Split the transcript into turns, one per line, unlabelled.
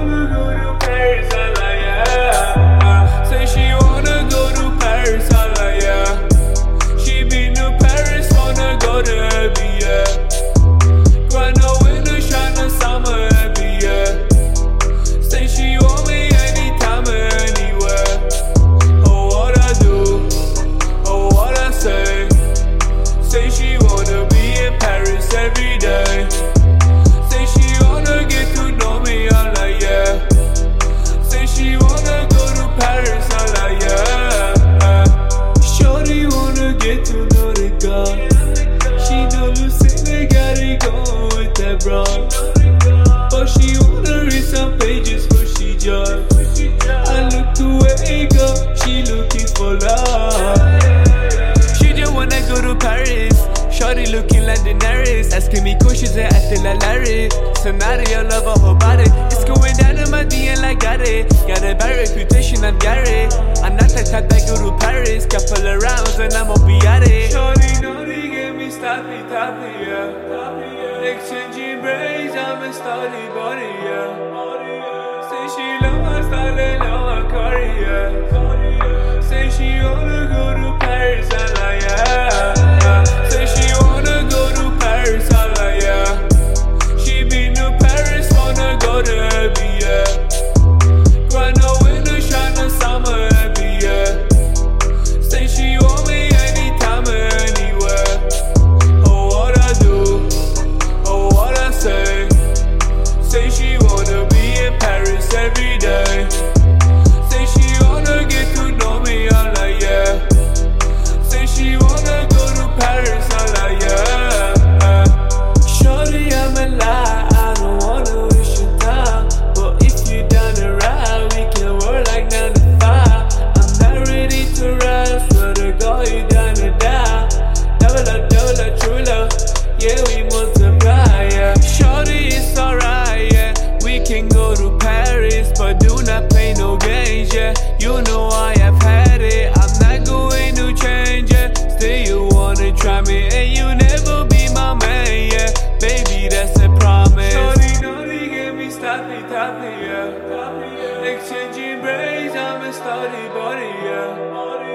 Guru Guru Paris. got it, love, I whole body. It's going down in my DM like got it. Got a bad reputation, I'm got it. I'm not the type that go to Paris. Couple of rounds and I'ma be at it. Shorty, no, they get me stoppy, toppy, yeah. Exchanging braids, I'm a starly body. wanna try me and you never be my man, yeah. Baby, that's a promise. Shorty, naughty, get me sloppy, toppy, yeah. Exchanging braids, I'm a starty body, yeah.